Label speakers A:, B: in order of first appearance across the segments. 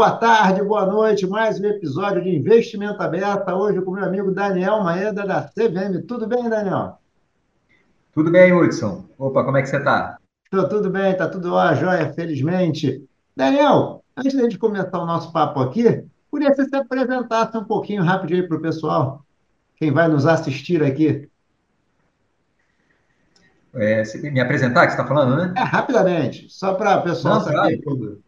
A: boa tarde, boa noite. Mais um episódio de Investimento Aberta. Hoje com meu amigo Daniel Maeda, da CVM. Tudo bem, Daniel?
B: Tudo bem, Hudson. Opa, como é que você está?
A: Estou tudo bem, está tudo ó, jóia, felizmente. Daniel, antes de a gente começar o nosso papo aqui, queria que você se apresentasse um pouquinho rápido aí para o pessoal, quem vai nos assistir aqui.
B: É, me apresentar, que você está falando, né?
A: É, rapidamente, só para o pessoal saber tudo.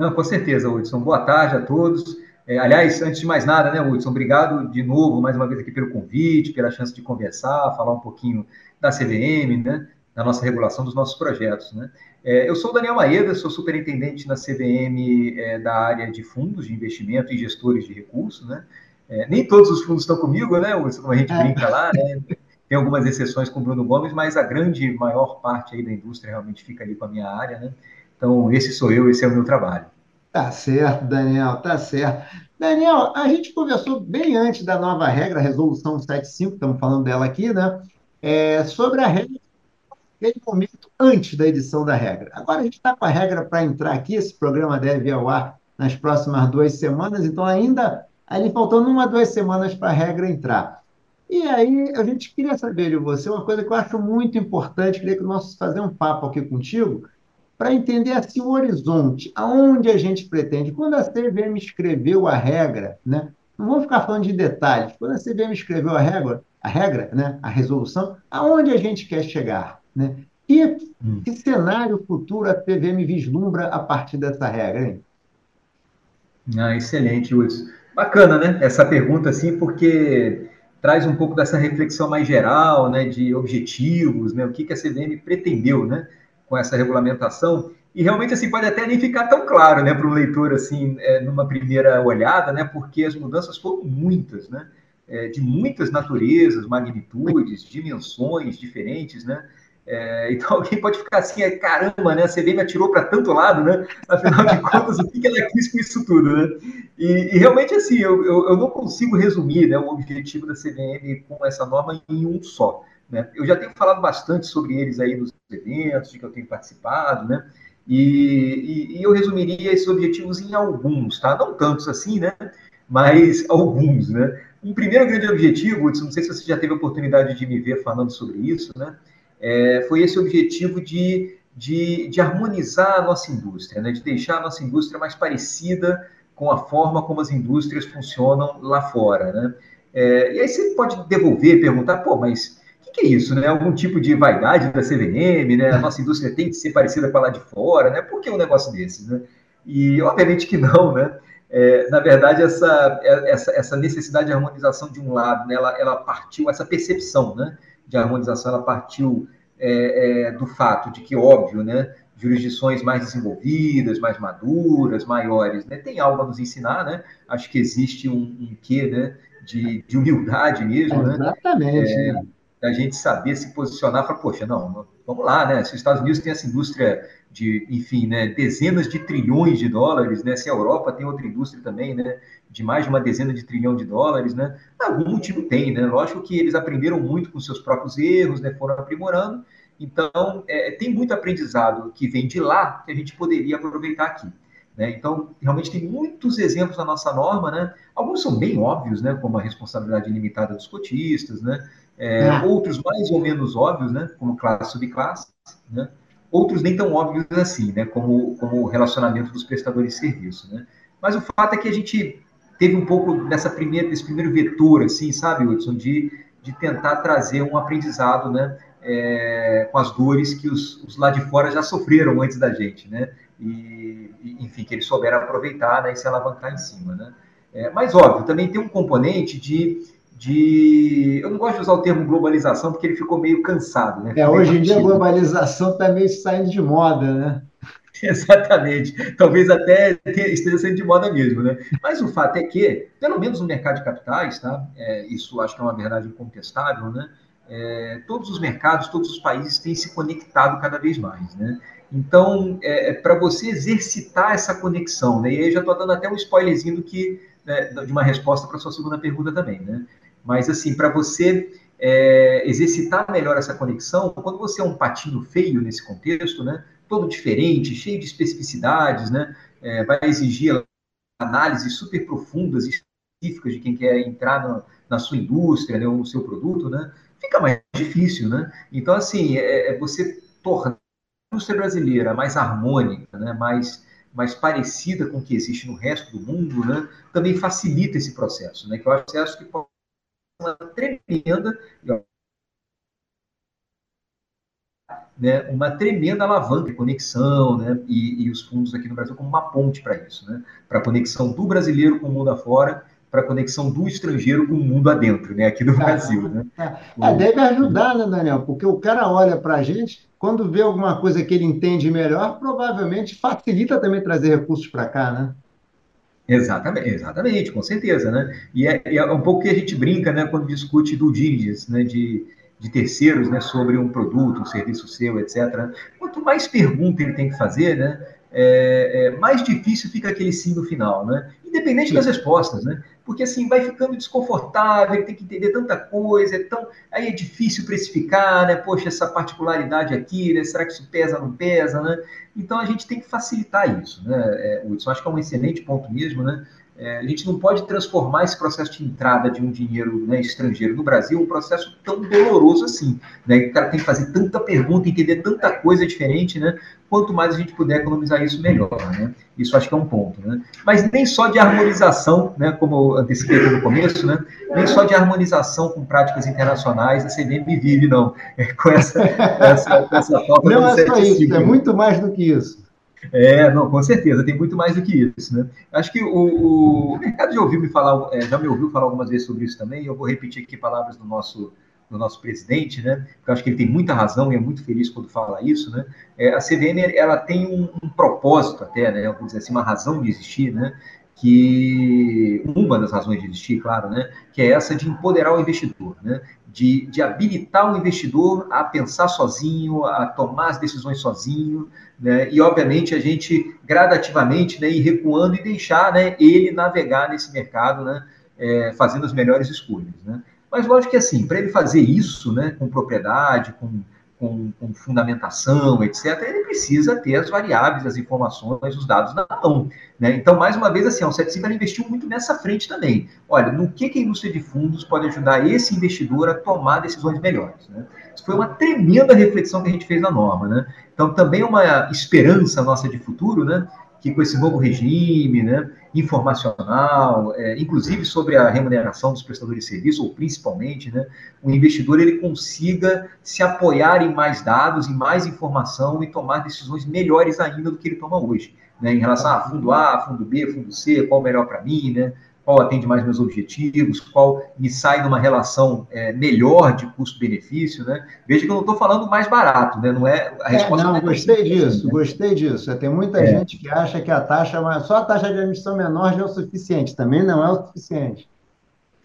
B: Não, com certeza, Hudson. Boa tarde a todos. É, aliás, antes de mais nada, né, Hudson, obrigado de novo, mais uma vez aqui pelo convite, pela chance de conversar, falar um pouquinho da CVM, né, da nossa regulação dos nossos projetos, né. É, eu sou o Daniel Maeda, sou superintendente na CVM é, da área de fundos de investimento e gestores de recursos, né. É, nem todos os fundos estão comigo, né, Hudson, como a gente brinca lá, né. Tem algumas exceções com o Bruno Gomes, mas a grande maior parte aí da indústria realmente fica ali com a minha área, né. Então, esse sou eu, esse é o meu trabalho.
A: Tá certo, Daniel, tá certo. Daniel, a gente conversou bem antes da nova regra, resolução 75, estamos falando dela aqui, né? É, sobre a regra naquele momento antes da edição da regra. Agora a gente está com a regra para entrar aqui, esse programa deve ir ao ar nas próximas duas semanas, então ainda ali faltando uma, duas semanas para a regra entrar. E aí a gente queria saber de você uma coisa que eu acho muito importante, queria que nós fazer um papo aqui contigo, para entender assim o horizonte, aonde a gente pretende. Quando a CVM escreveu a regra, né? Não vamos ficar falando de detalhes. Quando a CVM escreveu a regra, a regra, né? A resolução, aonde a gente quer chegar, né? E hum. que cenário futuro a CVM vislumbra a partir dessa regra, hein?
B: Ah, excelente, Wilson. Bacana, né? Essa pergunta, assim, porque traz um pouco dessa reflexão mais geral, né? De objetivos, né? O que, que a CVM pretendeu, né? Com essa regulamentação, e realmente assim pode até nem ficar tão claro, né, para o leitor assim, é, numa primeira olhada, né, porque as mudanças foram muitas, né, é, de muitas naturezas, magnitudes, dimensões diferentes, né. É, então alguém pode ficar assim, caramba, né, a CVM atirou para tanto lado, né? Afinal de contas, o que ela quis com isso tudo, né? E, e realmente assim, eu, eu, eu, não consigo resumir né, o objetivo da CVM com essa norma em um só. Né? Eu já tenho falado bastante sobre eles aí nos eventos de que eu tenho participado, né? E, e, e, eu resumiria esses objetivos em alguns, tá? Não tantos assim, né? Mas alguns, né? Um primeiro grande objetivo, Hudson, não sei se você já teve a oportunidade de me ver falando sobre isso, né? É, foi esse objetivo de, de, de, harmonizar a nossa indústria, né? De deixar a nossa indústria mais parecida com a forma como as indústrias funcionam lá fora, né? É, e aí você pode devolver, perguntar, pô, mas o que é isso, né? Algum tipo de vaidade da CVM, né? A nossa indústria tem que ser parecida com a lá de fora, né? Por que um negócio desse, né? E obviamente que não, né? É, na verdade, essa, essa, essa necessidade de harmonização de um lado, né, ela, ela partiu, essa percepção né, de harmonização, ela partiu é, é, do fato de que, óbvio, né, jurisdições mais desenvolvidas, mais maduras, maiores, né, tem algo a nos ensinar, né? Acho que existe um, um quê, né, de, de humildade mesmo,
A: né? Exatamente.
B: É, né? Da gente saber se posicionar para, poxa, não, vamos lá, né? Se os Estados Unidos tem essa indústria de, enfim, né, dezenas de trilhões de dólares, né? Se a Europa tem outra indústria também, né, de mais de uma dezena de trilhão de dólares, né? Algum motivo tem, né? Lógico que eles aprenderam muito com seus próprios erros, né? Foram aprimorando. Então, é, tem muito aprendizado que vem de lá que a gente poderia aproveitar aqui. Né? Então, realmente tem muitos exemplos na nossa norma, né? Alguns são bem óbvios, né? Como a responsabilidade limitada dos cotistas, né? É, é. Outros mais ou menos óbvios, né? Como classe subclasse, né? Outros nem tão óbvios assim, né? Como, como o relacionamento dos prestadores de serviço, né? Mas o fato é que a gente teve um pouco dessa primeira, desse primeiro vetor, assim, sabe, Hudson, de, de tentar trazer um aprendizado, né? É, com as dores que os, os, lá de fora já sofreram antes da gente, né? E enfim, que eles souberam aproveitar né, e se alavancar em cima, né? É, mas, óbvio, também tem um componente de de. Eu não gosto de usar o termo globalização porque ele ficou meio cansado, né?
A: É, hoje em dia a globalização está meio saindo de moda, né?
B: Exatamente. Talvez até esteja saindo de moda mesmo, né? Mas o fato é que, pelo menos no mercado de capitais, tá? É, isso acho que é uma verdade incontestável, né? É, todos os mercados, todos os países têm se conectado cada vez mais, né? Então, é, é para você exercitar essa conexão, né? E aí já estou dando até um spoilerzinho do que, né, de uma resposta para a sua segunda pergunta também, né? Mas, assim, para você é, exercitar melhor essa conexão, quando você é um patinho feio nesse contexto, né? Todo diferente, cheio de especificidades, né? é, vai exigir análises super profundas específicas de quem quer entrar no, na sua indústria, né, ou no seu produto, né, fica mais difícil, né? Então, assim, é, é você tornar a indústria brasileira mais harmônica, né, mais, mais parecida com o que existe no resto do mundo, né, também facilita esse processo, né, que eu acho que pode tremenda né, uma tremenda alavanca de conexão, né, e, e, os fundos aqui no Brasil como uma ponte para isso, né, para a conexão do brasileiro com o mundo afora, para a conexão do estrangeiro com o mundo adentro, né, aqui do Brasil. Né.
A: É, é, deve ajudar, né, Daniel? Porque o cara olha para a gente, quando vê alguma coisa que ele entende melhor, provavelmente facilita também trazer recursos para cá, né?
B: Exatamente, exatamente, com certeza, né? E é, é, um pouco que a gente brinca, né, quando discute do diligence, né, de de terceiros né, sobre um produto, um serviço seu, etc. Quanto mais pergunta ele tem que fazer, né, é, é, mais difícil fica aquele sim no final, né? Independente das respostas, né? Porque assim vai ficando desconfortável, ele tem que entender tanta coisa, é tão... aí é difícil precificar, né? Poxa, essa particularidade aqui, né? Será que isso pesa ou não pesa, né? Então a gente tem que facilitar isso, né? É, Hudson, acho que é um excelente ponto mesmo, né? É, a gente não pode transformar esse processo de entrada de um dinheiro né, estrangeiro no Brasil um processo tão doloroso assim. Né? O cara tem que fazer tanta pergunta, entender tanta coisa diferente, né? Quanto mais a gente puder economizar isso, melhor. Né? Isso acho que é um ponto. Né? Mas nem só de harmonização, né, como eu antecipei no começo, né, nem só de harmonização com práticas internacionais a CVM vive, não. É, com essa, essa, essa falta
A: Não é só isso, é muito mais do que isso.
B: É, não, com certeza, tem muito mais do que isso, né? Acho que o, o mercado já ouviu me falar, é, já me ouviu falar algumas vezes sobre isso também, eu vou repetir aqui palavras do nosso, do nosso presidente, né? Eu acho que ele tem muita razão e é muito feliz quando fala isso, né? É, a CVM, ela tem um, um propósito até, né? Vamos dizer assim, uma razão de existir, né? que uma das razões de existir, claro, né, que é essa de empoderar o investidor, né, de, de habilitar o investidor a pensar sozinho, a tomar as decisões sozinho, né, e obviamente a gente gradativamente né, ir recuando e deixar né, ele navegar nesse mercado, né, é, fazendo as melhores escolhas. Né. Mas lógico que assim, para ele fazer isso né, com propriedade, com com, com, fundamentação, etc., ele precisa ter as variáveis, as informações, os dados na mão. Né? Então, mais uma vez, assim, o 75 investiu muito nessa frente também. Olha, no que, que a indústria de fundos pode ajudar esse investidor a tomar decisões melhores. Né? Isso foi uma tremenda reflexão que a gente fez na norma. Né? Então, também é uma esperança nossa de futuro, né? Que com esse novo regime né, informacional, é, inclusive sobre a remuneração dos prestadores de serviço, ou principalmente, né, o investidor ele consiga se apoiar em mais dados, em mais informação e tomar decisões melhores ainda do que ele toma hoje, né, em relação a fundo A, fundo B, fundo C, qual o melhor para mim, né, qual atende mais meus objetivos, qual me sai numa relação é, melhor de custo-benefício, né? Veja que eu não estou falando mais barato, né? Não é
A: a resposta. É, não, não é gostei disso, né? gostei disso. Tem muita é. gente que acha que a taxa, só a taxa de admissão menor já é o suficiente. Também não é o suficiente.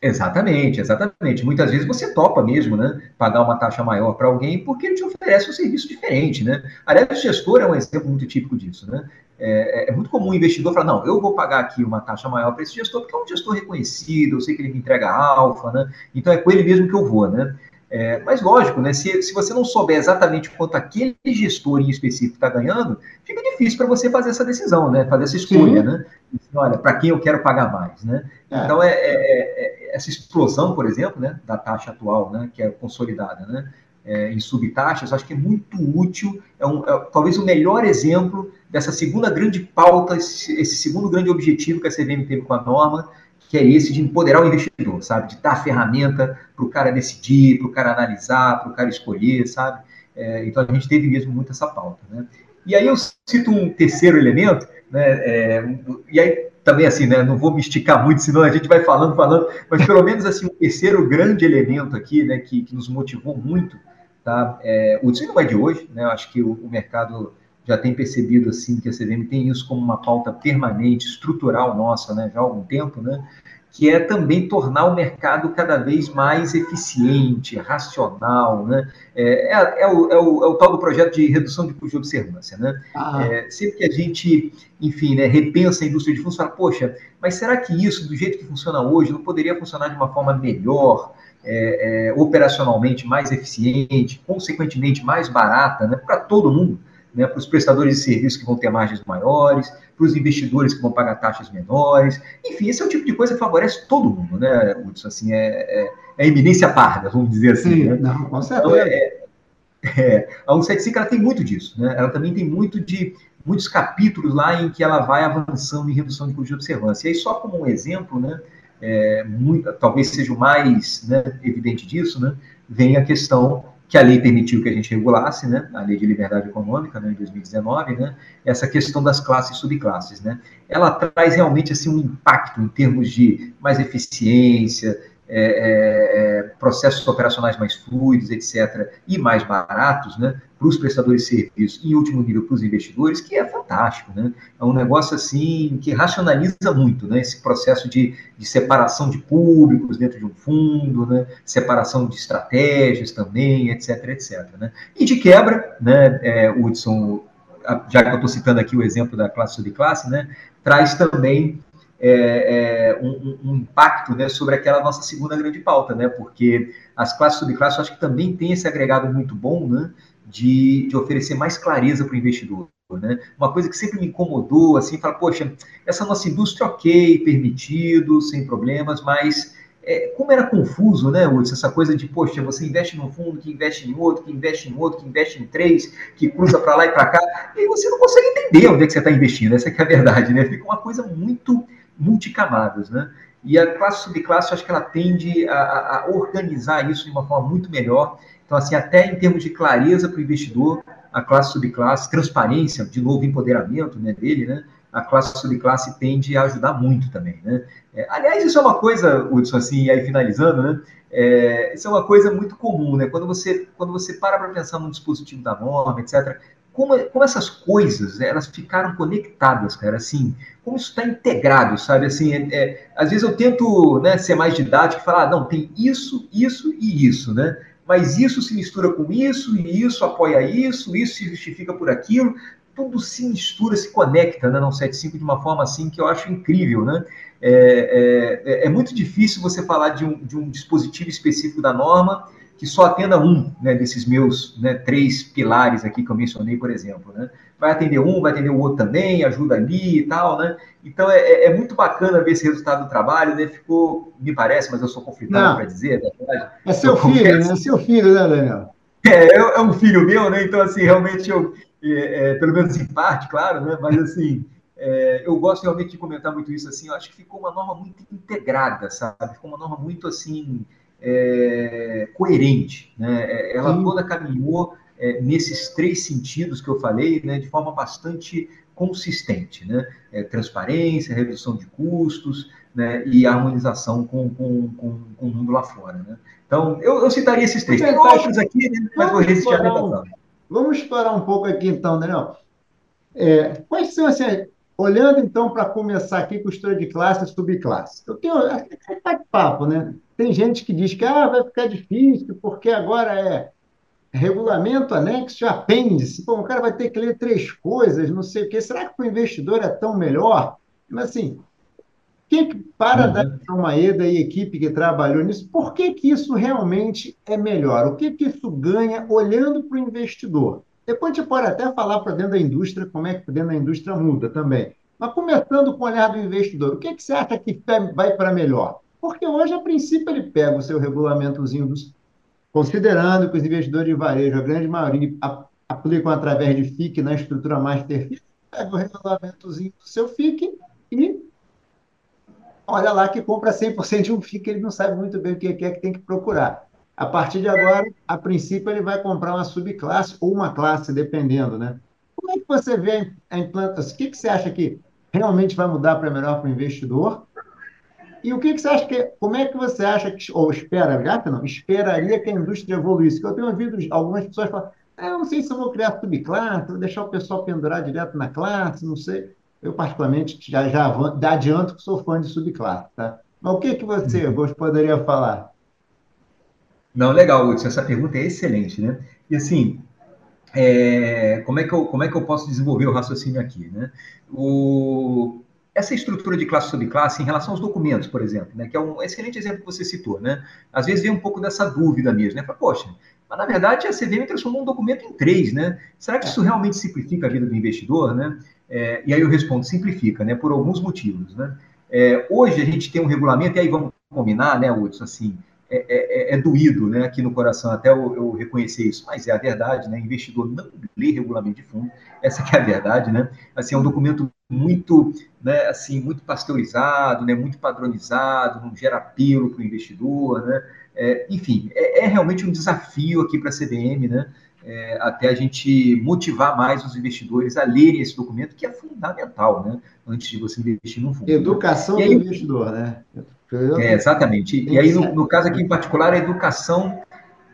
B: Exatamente, exatamente. Muitas vezes você topa mesmo, né? Pagar uma taxa maior para alguém porque ele te oferece um serviço diferente, né? Aliás, o gestor é um exemplo muito típico disso, né? É, é, muito comum o investidor falar, não, eu vou pagar aqui uma taxa maior para esse gestor, porque é um gestor reconhecido, eu sei que ele me entrega alfa, né? Então é com ele mesmo que eu vou, né? É, mas lógico, né? Se, se você não souber exatamente quanto aquele gestor em específico está ganhando, fica difícil para você fazer essa decisão, né? Fazer essa escolha, Sim. né? Olha, para quem eu quero pagar mais, né? É. Então é, é, é, essa explosão, por exemplo, né, da taxa atual, né, que é consolidada, né? É, em subtaxas, acho que é muito útil, é, um, é, talvez o melhor exemplo dessa segunda grande pauta, esse, esse, segundo grande objetivo que a CVM teve com a norma, que é esse de empoderar o investidor, sabe? De dar ferramenta para o cara decidir, para o cara analisar, para o cara escolher, sabe? É, então a gente teve mesmo muito essa pauta, né? E aí eu cito um terceiro elemento, né? É, e aí também assim, né? Não vou me esticar muito, senão a gente vai falando, falando, mas pelo menos assim, um terceiro grande elemento aqui, né? Que, que nos motivou muito Tá? É, o desvio não é de hoje, né? Eu acho que o, o, mercado já tem percebido assim que a CVM tem isso como uma pauta permanente, estrutural nossa, né? Já há algum tempo, né? Que é também tornar o mercado cada vez mais eficiente, racional, né? É, é, é, o, é, o, é o, tal do projeto de redução de custo de observância, né? Ah. É, sempre que a gente, enfim, né, repensa a indústria de fundos, fala, poxa, mas será que isso, do jeito que funciona hoje, não poderia funcionar de uma forma melhor? É, é, operacionalmente mais eficiente, consequentemente mais barata, né, para todo mundo, né, para os prestadores de serviços que vão ter margens maiores, para os investidores que vão pagar taxas menores. Enfim, esse é o tipo de coisa que favorece todo mundo, né, Hudson? Assim, é, é, é eminência parda, vamos dizer assim. Sim, né? não, com certeza. Então, é, é, a 175 ela tem muito disso, né? Ela também tem muito de muitos capítulos lá em que ela vai avançando em redução de custo de observância. E aí, só como um exemplo, né, é, muito, talvez seja o mais né, evidente disso, né, vem a questão que a lei permitiu que a gente regulasse, né, a lei de liberdade econômica, né, em 2019, né, essa questão das classes e subclasses, né, ela traz realmente assim um impacto em termos de mais eficiência, é, é, é, processos operacionais mais fluidos, etc., e mais baratos, né, para os prestadores de serviços, e em último nível para os investidores, que é fantástico, né? É um negócio assim que racionaliza muito, né? Esse processo de, de separação de públicos dentro de um fundo, né? Separação de estratégias também, etc, etc, né? E de quebra, né, é, Hudson, já que eu estou citando aqui o exemplo da classe subclasse, né? Traz também é, é, um, um, impacto né, sobre aquela nossa segunda grande pauta, né? Porque as classes subclasses, eu acho que também tem esse agregado muito bom, né? De, de oferecer mais clareza para o investidor. Né? Uma coisa que sempre me incomodou, assim, falar, poxa, essa nossa indústria, ok, permitido, sem problemas, mas é, como era confuso, né, Hudson, essa coisa de, poxa, você investe num fundo, que investe em outro, que investe em outro, que investe em três, que cruza para lá e para cá, e você não consegue entender onde é que você está investindo, essa é a verdade, né? Fica uma coisa muito multicamadas, né? E a classe subclasse, eu acho que ela tende a, a, organizar isso de uma forma muito melhor. Então, assim, até em termos de clareza para o investidor, a classe subclasse, transparência, de novo, empoderamento né, dele, né? A classe subclasse tende a ajudar muito também, né? É, aliás, isso é uma coisa, Hudson, assim, aí finalizando, né? É, isso é uma coisa muito comum, né? Quando você, quando você para para pensar no dispositivo da norma, etc., como, como essas coisas, elas ficaram conectadas, cara, assim, como isso está integrado, sabe, assim, é, é, às vezes eu tento, né, ser mais didático e falar, ah, não, tem isso, isso e isso, né, mas isso se mistura com isso, e isso apoia isso, isso se justifica por aquilo, tudo se mistura, se conecta, né, no 75 de uma forma assim que eu acho incrível, né, é, é, é muito difícil você falar de um, de um dispositivo específico da norma que só atenda um né, desses meus né, três pilares aqui que eu mencionei, por exemplo. Né? Vai atender um, vai atender o outro também, ajuda ali e tal, né? Então é, é, é muito bacana ver esse resultado do trabalho, né? Ficou, me parece, mas eu sou conflitado para dizer, é verdade.
A: É seu filho, né? É seu filho, né, Daniel?
B: É, é, é um filho meu, né? Então, assim, realmente eu, é, pelo menos em parte, claro, né? Mas assim. É, eu gosto realmente de comentar muito isso assim. Eu acho que ficou uma norma muito integrada, sabe? Ficou uma norma muito assim é, coerente. Né? É, ela Sim. toda caminhou é, nesses três sentidos que eu falei, né, de forma bastante consistente. Né? É, transparência, redução de custos né, e harmonização com, com, com, com, o mundo lá fora. Né? Então, eu, eu citaria esses três. Tem outros aqui, né, mas vou resistir a um,
A: Vamos explorar um pouco aqui, então, Daniel. É, quais são, assim, olhando então para começar aqui com história de classe e subclasse? Eu tenho. É, é papo, né? Tem gente que diz que ah, vai ficar difícil, porque agora é regulamento anexo apêndice. Pô, o cara vai ter que ler três coisas, não sei o quê. Será que para o investidor é tão melhor? Mas assim, que, que para uhum. da Maeda e equipe que trabalhou nisso, por que, que isso realmente é melhor? O que, que isso ganha olhando para o investidor? Depois a gente pode até falar para dentro da indústria, como é que dentro da indústria muda também. Mas começando com o olhar do investidor, o que, que você acha que vai para melhor? Porque hoje, a princípio, ele pega o seu regulamentozinho, dos, considerando que os investidores de varejo, a grande maioria, aplicam através de FIC na estrutura Master FIC, pega o regulamentozinho do seu FIC e olha lá que compra 100% de um FIC, ele não sabe muito bem o que é que tem que procurar. A partir de agora, a princípio, ele vai comprar uma subclasse ou uma classe, dependendo, né? Como é que você vê a implantação? O que, que você acha que realmente vai mudar para melhor para o investidor? E o que, que você acha que, como é que você acha que, ou espera, já que não, esperaria que a indústria evoluísse? Que eu tenho ouvido algumas pessoas falar, ah, eu não sei se eu vou criar subclasse, vou deixar o pessoal pendurar direto na classe, não sei. Eu, particularmente, já, já adianto que sou fã de subclasse, tá? Mas o que, que você uhum. poderia falar?
B: Não, legal, Hudson, essa pergunta é excelente, né? E assim, é, como, é que eu, como é que eu posso desenvolver o raciocínio aqui, né? O, essa estrutura de classe subclasse em relação aos documentos, por exemplo, né, que é um excelente exemplo que você citou, né? Às vezes vem um pouco dessa dúvida mesmo, né? Fala, poxa, Mas, na verdade, a CVM transformou um documento em três, né? Será que isso realmente simplifica a vida do investidor, né? É, e aí eu respondo, simplifica, né? Por alguns motivos, né? É, hoje a gente tem um regulamento, e aí vamos combinar, né, Hudson, assim, é, é, é, doído, né, aqui no coração, até eu, eu, reconhecer isso, mas é a verdade, né, investidor não lê regulamento de fundo, essa é a verdade, né, assim, é um documento muito, né, assim, muito pasteurizado, né, muito padronizado, não gera apelo para o investidor, né, é, enfim, é, é, realmente um desafio aqui para a CBM, né, é, até a gente motivar mais os investidores a lerem esse documento, que é fundamental, né? Antes de você investir no fundo.
A: Educação do investidor, né?
B: É, exatamente. E aí, no, no, caso aqui em particular, a educação,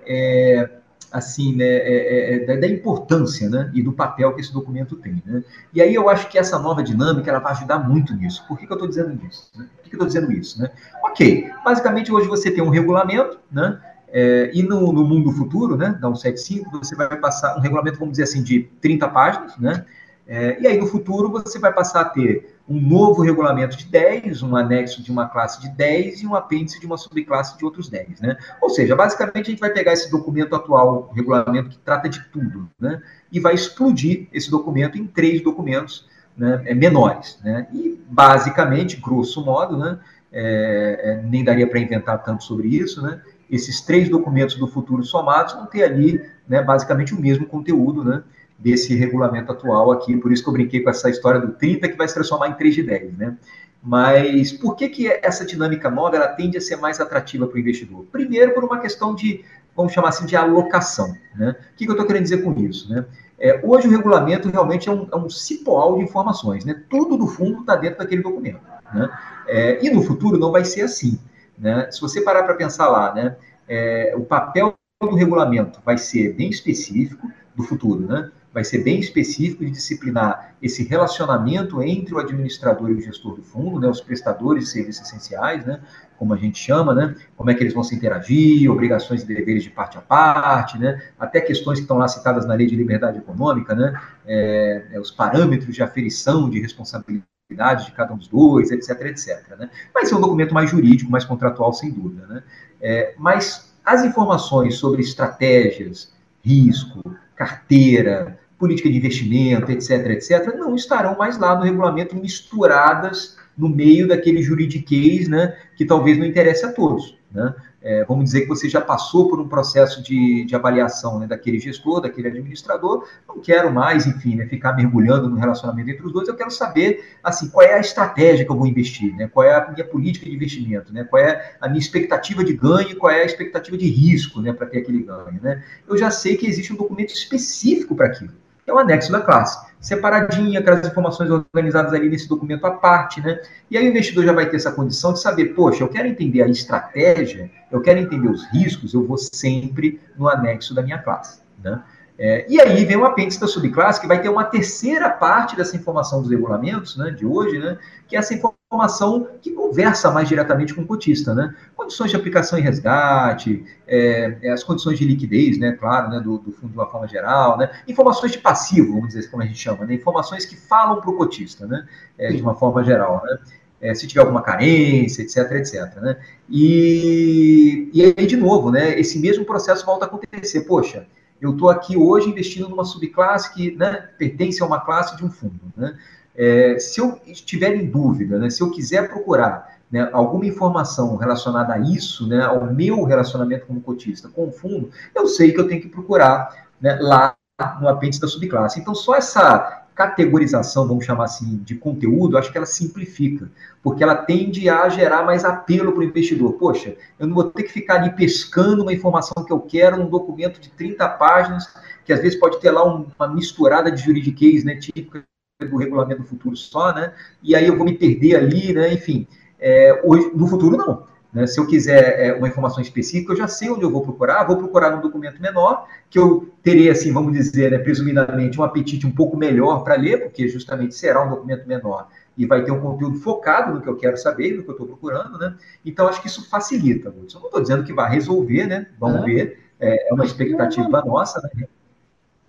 B: é, assim, né, é, é, é da importância, né, e do papel que esse documento tem, né? E aí eu acho que essa nova dinâmica, ela vai ajudar muito nisso. Por que, que eu estou dizendo isso? Né? Por que, que eu estou dizendo isso, né? Ok, basicamente hoje você tem um regulamento, né, é, e no, no, mundo futuro, né, da 175, você vai passar um regulamento, vamos dizer assim, de 30 páginas, né? É, e aí no futuro você vai passar a ter um novo regulamento de 10, um anexo de uma classe de 10 e um apêndice de uma subclasse de outros 10, né? Ou seja, basicamente a gente vai pegar esse documento atual, o regulamento que trata de tudo, né? E vai explodir esse documento em três documentos né, é, menores, né? E basicamente, grosso modo, né? É, é, nem daria para inventar tanto sobre isso, né? Esses três documentos do futuro somados vão ter ali, né, basicamente o mesmo conteúdo, né, desse regulamento atual aqui, por isso que eu brinquei com essa história do 30 que vai se transformar em 3 de 10, né? Mas por que, que essa dinâmica nova ela tende a ser mais atrativa para o investidor? Primeiro, por uma questão de, vamos chamar assim, de alocação. Né? O que, que eu estou querendo dizer com isso? Né? É, hoje o regulamento realmente é um, é um cipoal de informações. Né? Tudo do fundo está dentro daquele documento. Né? É, e no futuro não vai ser assim. Né? Se você parar para pensar lá, né, é, o papel do regulamento vai ser bem específico do futuro, né? vai ser bem específico de disciplinar esse relacionamento entre o administrador e o gestor do fundo, né, os prestadores de serviços essenciais, né, como a gente chama, né, como é que eles vão se interagir, obrigações e deveres de parte a parte, né, até questões que estão lá citadas na lei de liberdade econômica, né, é, é, os parâmetros de aferição de responsabilidade de cada um dos dois, etc, etc. Né? Vai ser um documento mais jurídico, mais contratual, sem dúvida. Né? É, mas as informações sobre estratégias, risco, carteira, política de investimento, etc, etc, não estarão mais lá no regulamento misturadas no meio daquele juridiquês, né, que talvez não interesse a todos. Né? É, vamos dizer que você já passou por um processo de, de avaliação né, daquele gestor, daquele administrador, não quero mais, enfim, né, ficar mergulhando no relacionamento entre os dois, eu quero saber, assim, qual é a estratégia que eu vou investir, né, qual é a minha política de investimento, né, qual é a minha expectativa de ganho qual é a expectativa de risco, né, para ter aquele ganho, né. Eu já sei que existe um documento específico para aquilo é o anexo da classe. Separadinha, aquelas informações organizadas ali nesse documento à parte, né? E aí o investidor já vai ter essa condição de saber, poxa, eu quero entender a estratégia, eu quero entender os riscos, eu vou sempre no anexo da minha classe, né? É, e aí vem o apêndice da subclasse, que vai ter uma terceira parte dessa informação dos regulamentos né, de hoje, né, que é essa informação que conversa mais diretamente com o cotista. Né? Condições de aplicação e resgate, é, é, as condições de liquidez, né, claro, né, do, do, fundo de uma forma geral, né, informações de passivo, vamos dizer como a gente chama, né, informações que falam para o cotista, né, é, de uma forma geral. Né? É, se tiver alguma carência, etc, etc. Né? E, e aí, de novo, né, esse mesmo processo volta a acontecer. Poxa, eu estou aqui hoje investindo numa subclasse que né, pertence a uma classe de um fundo. Né? É, se eu estiver em dúvida, né, se eu quiser procurar né, alguma informação relacionada a isso, né, ao meu relacionamento como cotista com o fundo, eu sei que eu tenho que procurar né, lá no apêndice da subclasse. Então, só essa categorização, vamos chamar assim, de conteúdo, acho que ela simplifica, porque ela tende a gerar mais apelo para o investidor. Poxa, eu não vou ter que ficar ali pescando uma informação que eu quero num documento de 30 páginas, que às vezes pode ter lá uma misturada de juridiquês, né, típica do regulamento do futuro só, né, e aí eu vou me perder ali, né, enfim. É, hoje, no futuro, não. Né? Se eu quiser é, uma informação específica, eu já sei onde eu vou procurar, vou procurar num documento menor, que eu terei, assim, vamos dizer, né, presumidamente, um apetite um pouco melhor para ler, porque justamente será um documento menor e vai ter um conteúdo focado no que eu quero saber, no que eu estou procurando, né? Então, acho que isso facilita, Lutz. Eu não estou dizendo que vai resolver, né? Vamos é. ver, é, é uma expectativa nossa, né?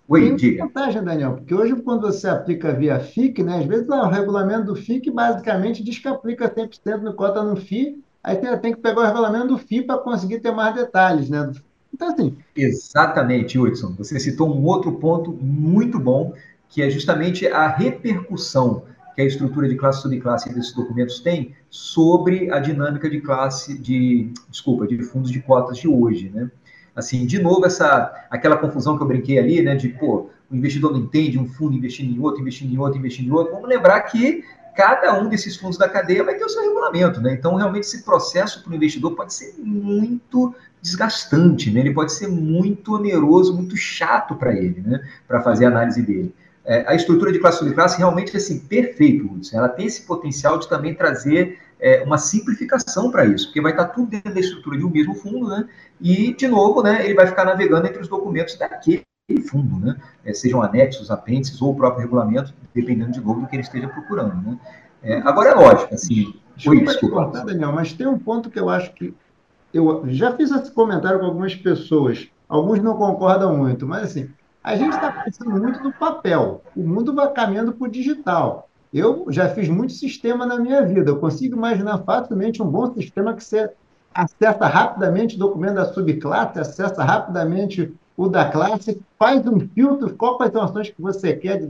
A: Oi, Tem diga. vantagem, Daniel, porque hoje, quando você aplica via FIC, né, às vezes o regulamento do FIC basicamente diz que aplica 100% no cota no FII, Aí tem, tem que pegar o regulamento do FI para conseguir ter mais detalhes, né?
B: Então, assim. Exatamente, Hudson. Você citou um outro ponto muito bom, que é justamente a repercussão que a estrutura de classe subclasse desses documentos tem sobre a dinâmica de classe de desculpa de fundos de cotas de hoje, né? Assim, de novo essa aquela confusão que eu brinquei ali, né? De pô, o investidor não entende um fundo investindo em outro, investindo em outro, investindo em outro. Vamos lembrar que cada um desses fundos da cadeia vai ter o seu regulamento, né? Então, realmente, esse processo para o investidor pode ser muito desgastante, né? Ele pode ser muito oneroso, muito chato para ele, né? Para fazer a análise dele. É, a estrutura de classe subclasse realmente é assim, perfeito, Hudson. Ela tem esse potencial de também trazer é, uma simplificação para isso, porque vai estar tudo dentro da estrutura de um mesmo fundo, né? E, de novo, né, ele vai ficar navegando entre os documentos daquele fundo, né? É, sejam anexos, apêndices ou o próprio regulamento, dependendo de novo do que ele esteja procurando, né? É, agora é lógico, assim.
A: Desculpa, desculpa. Cortar, Daniel, mas tem um ponto que eu acho que eu já fiz esse comentário com algumas pessoas, alguns não concordam muito, mas assim, a gente está pensando muito no papel. O mundo vai caminhando para o digital. Eu já fiz muito sistema na minha vida. Eu consigo imaginar facilmente um bom sistema que você acessa rapidamente o documento da subclasse, acessa rapidamente o da classe, faz um filtro, qual as ações que você quer.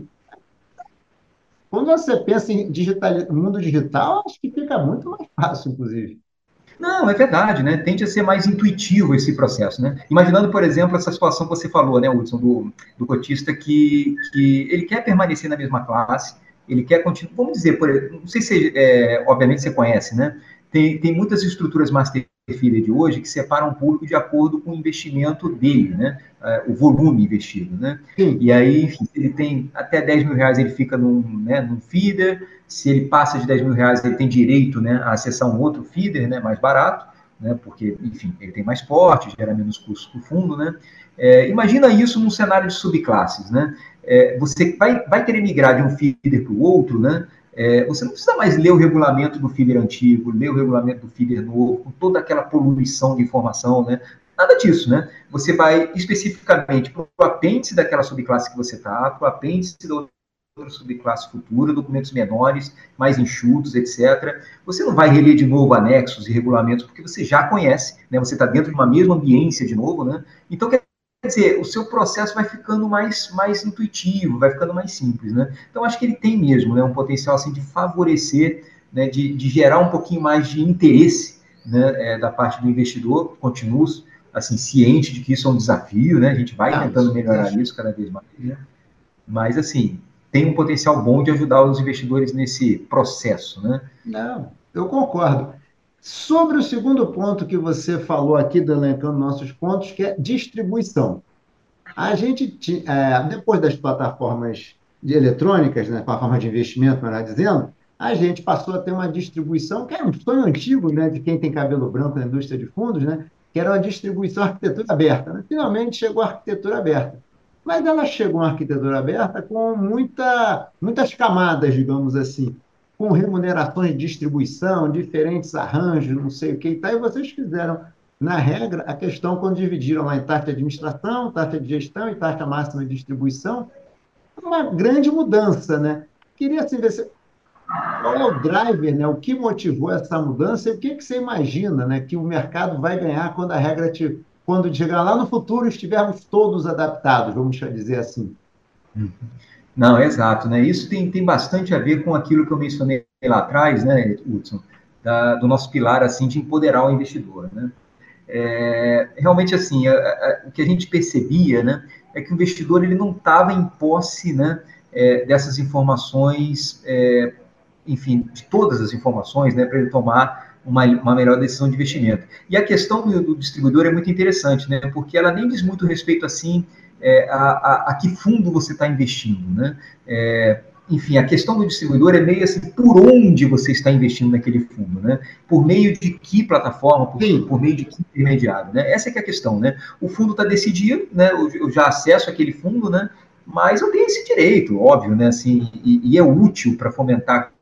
A: Quando você pensa em digital, mundo digital, acho que fica muito mais fácil, inclusive.
B: Não, é verdade, né? Tende a ser mais intuitivo esse processo, né? Imaginando, por exemplo, essa situação que você falou, né, Hudson, do, do cotista que, que ele quer permanecer na mesma classe, ele quer continuar, vamos dizer, por, não sei se, é, obviamente, você conhece, né? Tem, tem muitas estruturas master filha de hoje que separam o público de acordo com o investimento dele, né? Uh, o volume investido, né? Sim. E aí, enfim, se ele tem até 10 mil reais, ele fica num, né, num feeder, se ele passa de 10 mil reais, ele tem direito né, a acessar um outro feeder né, mais barato, né, porque, enfim, ele tem mais porte, gera menos custos para o fundo, né? É, imagina isso num cenário de subclasses, né? É, você vai, vai querer migrar de um feeder para o outro, né? É, você não precisa mais ler o regulamento do feeder antigo, ler o regulamento do feeder novo, com toda aquela poluição de informação, né? Nada disso, né? Você vai especificamente para o apêndice daquela subclasse que você está, para o apêndice da outra subclasse futura, documentos menores, mais enxutos, etc. Você não vai reler de novo anexos e regulamentos, porque você já conhece, né? Você está dentro de uma mesma ambiência de novo, né? Então, quer Quer dizer, o seu processo vai ficando mais, mais intuitivo, vai ficando mais simples, né? Então, acho que ele tem mesmo né, um potencial assim, de favorecer, né, de, de gerar um pouquinho mais de interesse né, é, da parte do investidor, continuo assim, ciente de que isso é um desafio, né? A gente vai ah, tentando melhorar isso cada vez mais, né? Mas, assim, tem um potencial bom de ajudar os investidores nesse processo, né?
A: Não, eu concordo. Sobre o segundo ponto que você falou aqui, elencando nossos pontos, que é distribuição. A gente, é, depois das plataformas de eletrônicas, né, plataformas de investimento, melhor dizendo, a gente passou a ter uma distribuição, que é um sonho antigo né, de quem tem cabelo branco na indústria de fundos, né, que era uma distribuição arquitetura aberta. Né? Finalmente chegou a arquitetura aberta. Mas ela chegou a arquitetura aberta com muita, muitas camadas, digamos assim com remunerações de distribuição, diferentes arranjos, não sei o que e tal, e vocês fizeram, na regra, a questão quando dividiram lá em taxa de administração, taxa de gestão e taxa máxima de distribuição, uma grande mudança, né? Queria assim, ver se, qual é o driver, né? o que motivou essa mudança e o que, que você imagina né? que o mercado vai ganhar quando a regra, te, quando chegar lá no futuro, estivermos todos adaptados, vamos dizer assim.
B: Uhum. Não, exato, né? Isso tem, tem bastante a ver com aquilo que eu mencionei lá atrás, né, Hudson, da, do nosso pilar, assim, de empoderar o investidor, né? É, realmente, assim, a, a, o que a gente percebia, né, é que o investidor, ele não estava em posse, né, é, dessas informações, é, enfim, de todas as informações, né, para ele tomar uma, uma, melhor decisão de investimento. E a questão do, do distribuidor é muito interessante, né, porque ela nem diz muito respeito, assim, é, a, a, a, que fundo você está investindo, né? É, enfim, a questão do distribuidor é meio assim, por onde você está investindo naquele fundo, né? Por meio de que plataforma, por, por meio de que intermediário, né? Essa é, é a questão, né? O fundo está decidido, né? Eu, eu, já acesso aquele fundo, né? Mas eu tenho esse direito, óbvio, né? Assim, e, e é útil para fomentar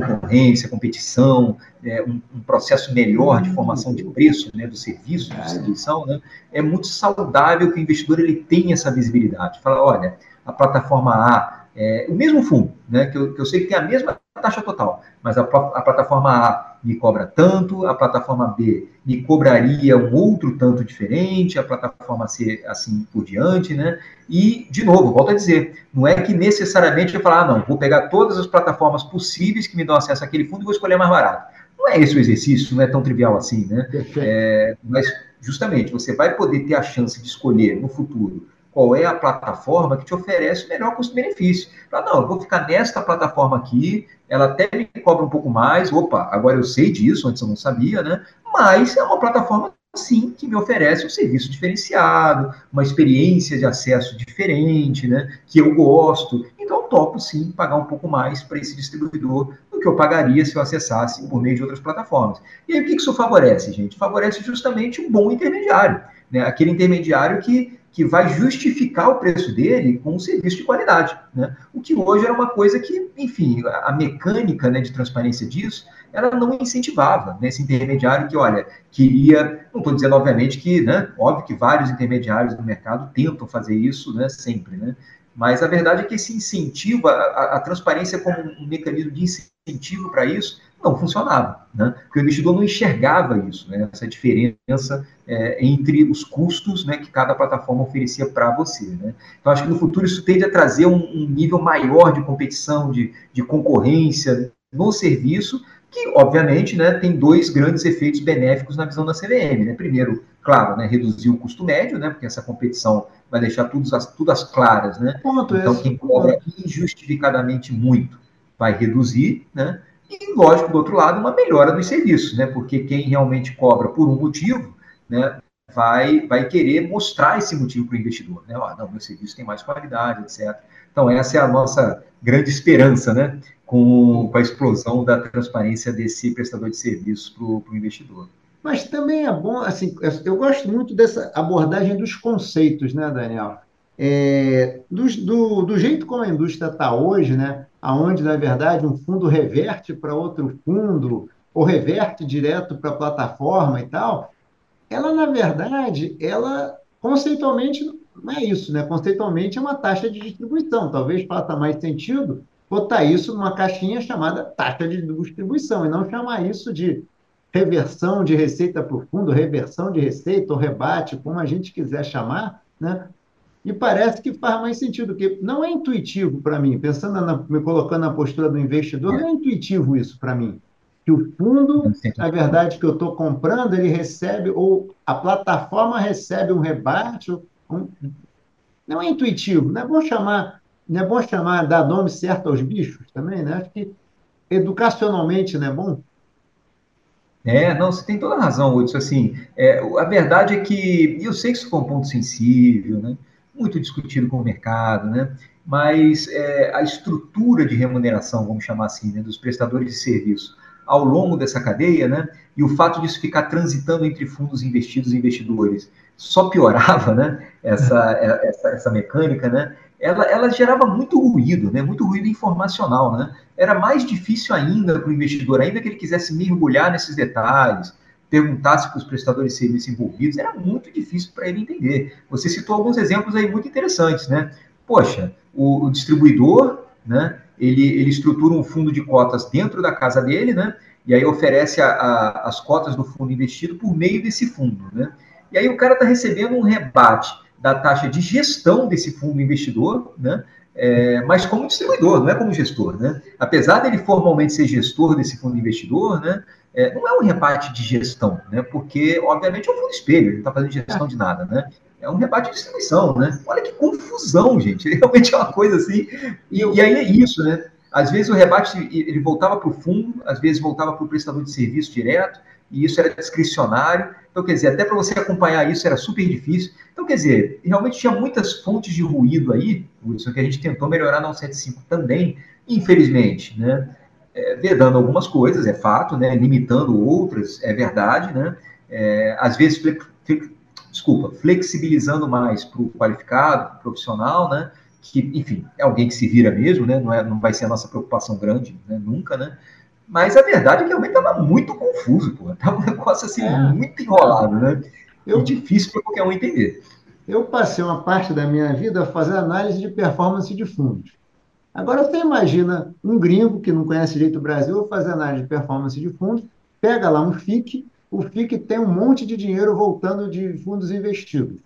B: concorrência, competição, é, um, um, processo melhor de formação de preço né, do serviço, de distribuição, né, é muito saudável que o investidor ele tenha essa visibilidade. Fala, olha, a plataforma A, é, o mesmo fundo, né, que eu, que eu sei que tem a mesma taxa total, mas a, a plataforma A me cobra tanto, a plataforma B me cobraria um outro tanto diferente, a plataforma C assim por diante, né? E, de novo, volto a dizer, não é que necessariamente eu falar, ah, não, vou pegar todas as plataformas possíveis que me dão acesso àquele fundo e vou escolher mais barato. Não é esse o exercício, não é tão trivial assim, né? É, mas, justamente, você vai poder ter a chance de escolher no futuro qual é a plataforma que te oferece o melhor custo-benefício. Fala, não, eu vou ficar nesta plataforma aqui, ela até me cobra um pouco mais, opa, agora eu sei disso, antes eu não sabia, né? Mas é uma plataforma, sim, que me oferece um serviço diferenciado, uma experiência de acesso diferente, né? Que eu gosto. Então, eu topo, sim, pagar um pouco mais para esse distribuidor do que eu pagaria se eu acessasse por meio de outras plataformas. E aí, o que isso favorece, gente? Favorece justamente um bom intermediário, né? Aquele intermediário que que vai justificar o preço dele com um serviço de qualidade. Né? O que hoje era uma coisa que, enfim, a mecânica né, de transparência disso, ela não incentivava nesse né, intermediário que, olha, queria, não estou dizendo, obviamente, que, né, óbvio que vários intermediários do mercado tentam fazer isso né, sempre, né? mas a verdade é que esse incentivo, a, a transparência como um mecanismo de incentivo para isso, não funcionava, né? porque o investidor não enxergava isso, né? essa diferença é, entre os custos né, que cada plataforma oferecia para você. Né? Então, acho que no futuro isso tende a trazer um, um nível maior de competição, de, de concorrência no serviço, que, obviamente, né, tem dois grandes efeitos benéficos na visão da CVM. Né? Primeiro, claro, né, reduzir o custo médio, né, porque essa competição vai deixar tudo as, tudo as claras. Né? Ponto então, quem cobra injustificadamente muito vai reduzir, né? E, lógico, do outro lado, uma melhora dos serviços, né? Porque quem realmente cobra por um motivo, né? Vai, vai querer mostrar esse motivo para o investidor, né? Ah, não, meu serviço tem mais qualidade, etc. Então, essa é a nossa grande esperança, né? Com, com a explosão da transparência desse prestador de serviços para o investidor.
A: Mas também é bom, assim, eu gosto muito dessa abordagem dos conceitos, né, Daniel? É, do, do, do jeito como a indústria está hoje, né? Aonde, na verdade, um fundo reverte para outro fundo, ou reverte direto para a plataforma e tal, ela, na verdade, ela conceitualmente não é isso, né? Conceitualmente é uma taxa de distribuição. Talvez faça mais sentido botar isso numa caixinha chamada taxa de distribuição, e não chamar isso de reversão de receita para o fundo, reversão de receita ou rebate, como a gente quiser chamar, né? E parece que faz mais sentido, que não é intuitivo para mim, pensando, na, me colocando na postura do investidor, não é intuitivo isso para mim. Que o fundo, na verdade, que eu estou comprando, ele recebe, ou a plataforma recebe um rebate. Um, não é intuitivo, não é bom chamar, não é bom chamar, dar nome certo aos bichos também, né? Acho que educacionalmente não é bom.
B: É, não, você tem toda a razão, Hudson. Assim, é, a verdade é que, eu sei que isso foi um ponto sensível, né? Muito discutido com o mercado, né? mas é, a estrutura de remuneração, vamos chamar assim, né, dos prestadores de serviço ao longo dessa cadeia, né, e o fato disso ficar transitando entre fundos investidos e investidores só piorava, né, essa, é, essa, essa mecânica, né, ela, ela gerava muito ruído, né, muito ruído informacional, né, era mais difícil ainda para o investidor, ainda que ele quisesse mergulhar nesses detalhes, perguntasse para os prestadores de serviço envolvidos, era muito difícil para ele entender. Você citou alguns exemplos aí muito interessantes, né? Poxa, o, o distribuidor, né? Ele, ele estrutura um fundo de cotas dentro da casa dele, né? E aí oferece a, a, as cotas do fundo investido por meio desse fundo, né? E aí o cara está recebendo um rebate da taxa de gestão desse fundo investidor, né? É, mas como distribuidor, não é como gestor, né? Apesar dele formalmente ser gestor desse fundo investidor, né? É, não é um rebate de gestão, né? Porque, obviamente, é um fundo espelho, ele não está fazendo gestão de nada, né? É um rebate de distribuição, né? Olha que confusão, gente. Realmente é uma coisa assim. E, e aí é isso, né? Às vezes o rebate ele voltava para o fundo, às vezes voltava para o prestador de serviço direto, e isso era discricionário. Então, quer dizer, até para você acompanhar isso era super difícil. Então, quer dizer, realmente tinha muitas fontes de ruído aí, isso que a gente tentou melhorar na 175 também, infelizmente, né? É, vedando algumas coisas, é fato, né? limitando outras, é verdade, né? É, às vezes, desculpa, flexibilizando mais para o qualificado, pro profissional, né? que, enfim, é alguém que se vira mesmo, né? não, é, não vai ser a nossa preocupação grande, né? nunca, né? Mas a verdade é que realmente estava muito confuso, pô. Tava um negócio assim, é. muito enrolado, né? Eu, difícil para qualquer um entender.
A: Eu passei uma parte da minha vida a fazer análise de performance de fundos. Agora, você imagina um gringo que não conhece direito o Brasil fazer análise de performance de fundos, pega lá um FIC, o FIC tem um monte de dinheiro voltando de fundos investidos.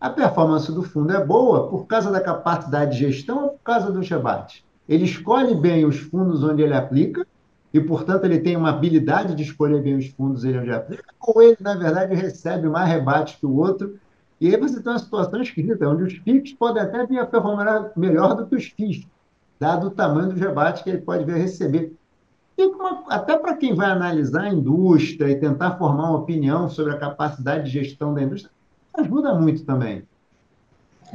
A: A performance do fundo é boa por causa da capacidade de gestão ou por causa dos rebates? Ele escolhe bem os fundos onde ele aplica e, portanto, ele tem uma habilidade de escolher bem os fundos onde ele aplica, ou ele, na verdade, recebe mais rebates que o outro e aí você tem uma situação esquisita, onde os FIIs podem até vir a performar melhor do que os FIIs, dado o tamanho dos rebates que ele pode vir a receber. E uma, até para quem vai analisar a indústria e tentar formar uma opinião sobre a capacidade de gestão da indústria, ajuda muito também.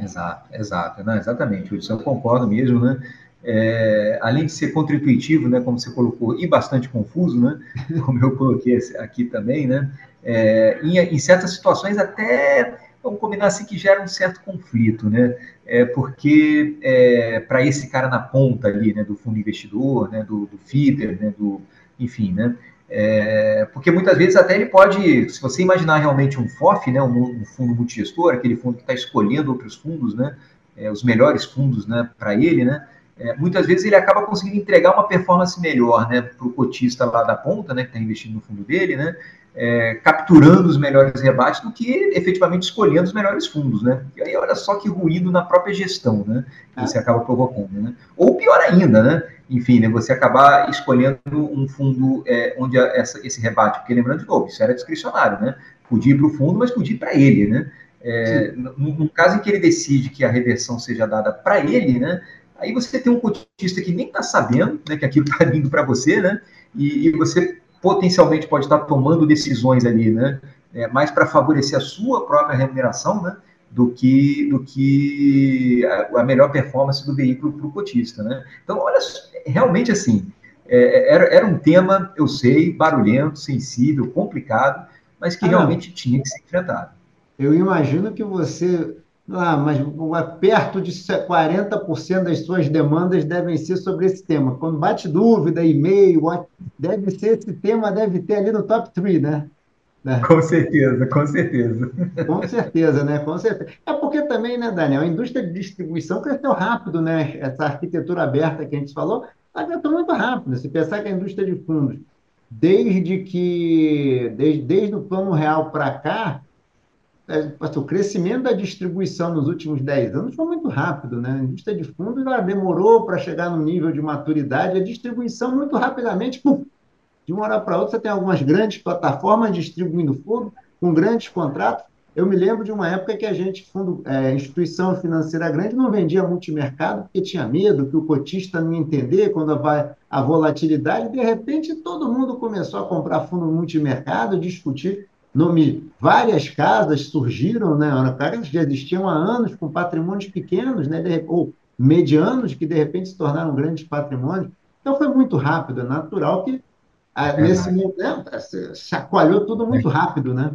B: Exato, exato. Não, exatamente, Isso eu concordo mesmo, né? É, além de ser contra-intuitivo, né, como você colocou, e bastante confuso, né, como eu coloquei aqui também, né, é, em, em certas situações até vamos combinar assim que gera um certo conflito, né? É porque é, para esse cara na ponta ali, né, do fundo investidor, né, do, do feeder, né, do, enfim, né? É, porque muitas vezes até ele pode, se você imaginar realmente um FOF, né, um, um fundo multigestor, aquele fundo que está escolhendo outros fundos, né, é, os melhores fundos, né, para ele, né, é, muitas vezes ele acaba conseguindo entregar uma performance melhor, né, para o cotista lá da ponta, né, que está investindo no fundo dele, né, é, capturando os melhores rebates do que efetivamente escolhendo os melhores fundos, né? E aí olha só que ruído na própria gestão, né? Que você acaba provocando, né? Ou pior ainda, né? Enfim, né, você acabar escolhendo um fundo é, onde essa, esse rebate, porque lembrando de novo, isso era discricionário, né? Podia ir para o fundo, mas podia ir para ele, né? É, no, no, caso em que ele decide que a reversão seja dada para ele, né? Aí você tem um cotista que nem está sabendo, né? Que aquilo está vindo para você, né? E, e você potencialmente pode estar tomando decisões ali, né? É, mais para favorecer a sua própria remuneração, né? Do que, do que a, a melhor performance do veículo para o cotista, né? Então, olha, realmente assim, é, era, era um tema, eu sei, barulhento, sensível, complicado, mas que ah, realmente tinha que ser enfrentado.
A: Eu imagino que você ah, mas perto de 40% das suas demandas devem ser sobre esse tema. Quando bate dúvida, e-mail, deve ser esse tema, deve ter ali no top 3, né?
B: né? Com certeza, com certeza.
A: Com certeza, né? Com certeza. É porque também, né, Daniel, a indústria de distribuição cresceu rápido, né? Essa arquitetura aberta que a gente falou, ela cresceu muito rápido. Se pensar que a indústria de fundos, desde que, desde, desde o plano real para cá, é, o crescimento da distribuição nos últimos 10 anos foi muito rápido, né? A indústria de fundos ela demorou para chegar no nível de maturidade, a distribuição muito rapidamente, pum, de uma hora para outra, você tem algumas grandes plataformas distribuindo fundo, com grandes contratos. Eu me lembro de uma época que a gente, fundo, é, instituição financeira grande, não vendia multimercado porque tinha medo que o cotista não entender quando vai a volatilidade. De repente, todo mundo começou a comprar fundo multimercado, discutir nome, várias casas surgiram, né? Casas já existiam há anos com patrimônios pequenos, né? De, ou medianos, que de repente se tornaram grandes patrimônios. Então foi muito rápido, é natural que ah, é nesse momento chacoalhou tudo muito rápido, né?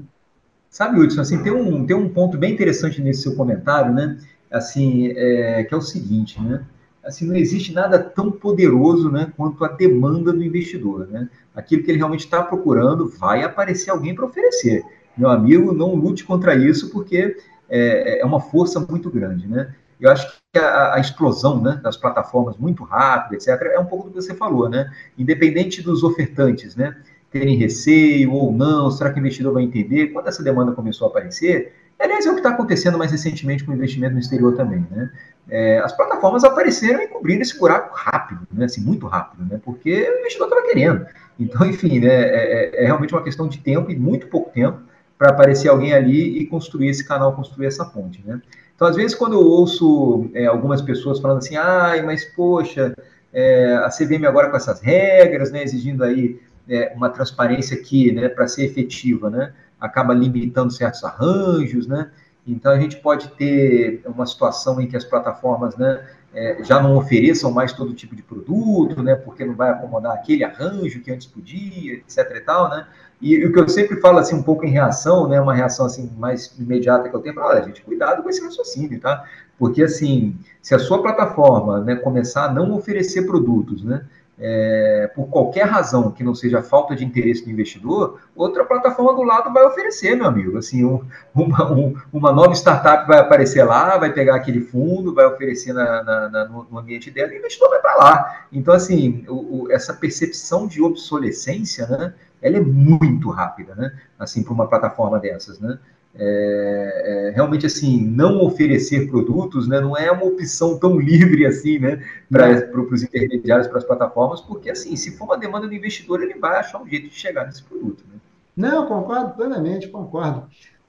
B: Sabe, Hudson, assim, tem um, tem um ponto bem interessante nesse seu comentário, né? Assim, é, que é o seguinte, né? Assim, não existe nada tão poderoso né, quanto a demanda do investidor. Né? Aquilo que ele realmente está procurando, vai aparecer alguém para oferecer. Meu amigo, não lute contra isso, porque é, é, uma força muito grande. Né? Eu acho que a, a, explosão né, das plataformas muito rápida, etc., é um pouco do que você falou. Né? Independente dos ofertantes né, terem receio ou não, será que o investidor vai entender? Quando essa demanda começou a aparecer, aliás, é o que está acontecendo mais recentemente com o investimento no exterior também. Né? é, as plataformas apareceram e cobriram esse buraco rápido, né? Assim, muito rápido, né? Porque o investidor estava querendo. Então, enfim, né? É, é, é, realmente uma questão de tempo e muito pouco tempo para aparecer alguém ali e construir esse canal, construir essa ponte, né? Então, às vezes, quando eu ouço é, algumas pessoas falando assim, ai, mas poxa, é, a CVM agora com essas regras, né? Exigindo aí é, uma transparência aqui, né? Para ser efetiva, né? Acaba limitando certos arranjos, né? Então, a gente pode ter uma situação em que as plataformas né, é, já não ofereçam mais todo tipo de produto, né, porque não vai acomodar aquele arranjo que antes podia, etc. e tal, né? E, e o que eu sempre falo, assim, um pouco em reação, né, uma reação, assim, mais imediata que eu tenho, olha, gente, cuidado com esse raciocínio, tá? Porque, assim, se a sua plataforma, né, começar a não oferecer produtos, né, é, por qualquer razão que não seja falta de interesse do investidor, outra plataforma do lado vai oferecer, meu amigo. Assim, um, uma, um, uma nova startup vai aparecer lá, vai pegar aquele fundo, vai oferecer na, na, na, no ambiente dela e o investidor vai para lá. Então, assim, o, o, essa percepção de obsolescência, né, ela é muito rápida, né? Assim, para uma plataforma dessas, né? É, é, realmente assim não oferecer produtos né, não é uma opção tão livre assim né, para os intermediários, para as plataformas, porque assim, se for uma demanda do investidor, ele vai achar um jeito de chegar nesse produto. Né?
A: Não, concordo plenamente, concordo.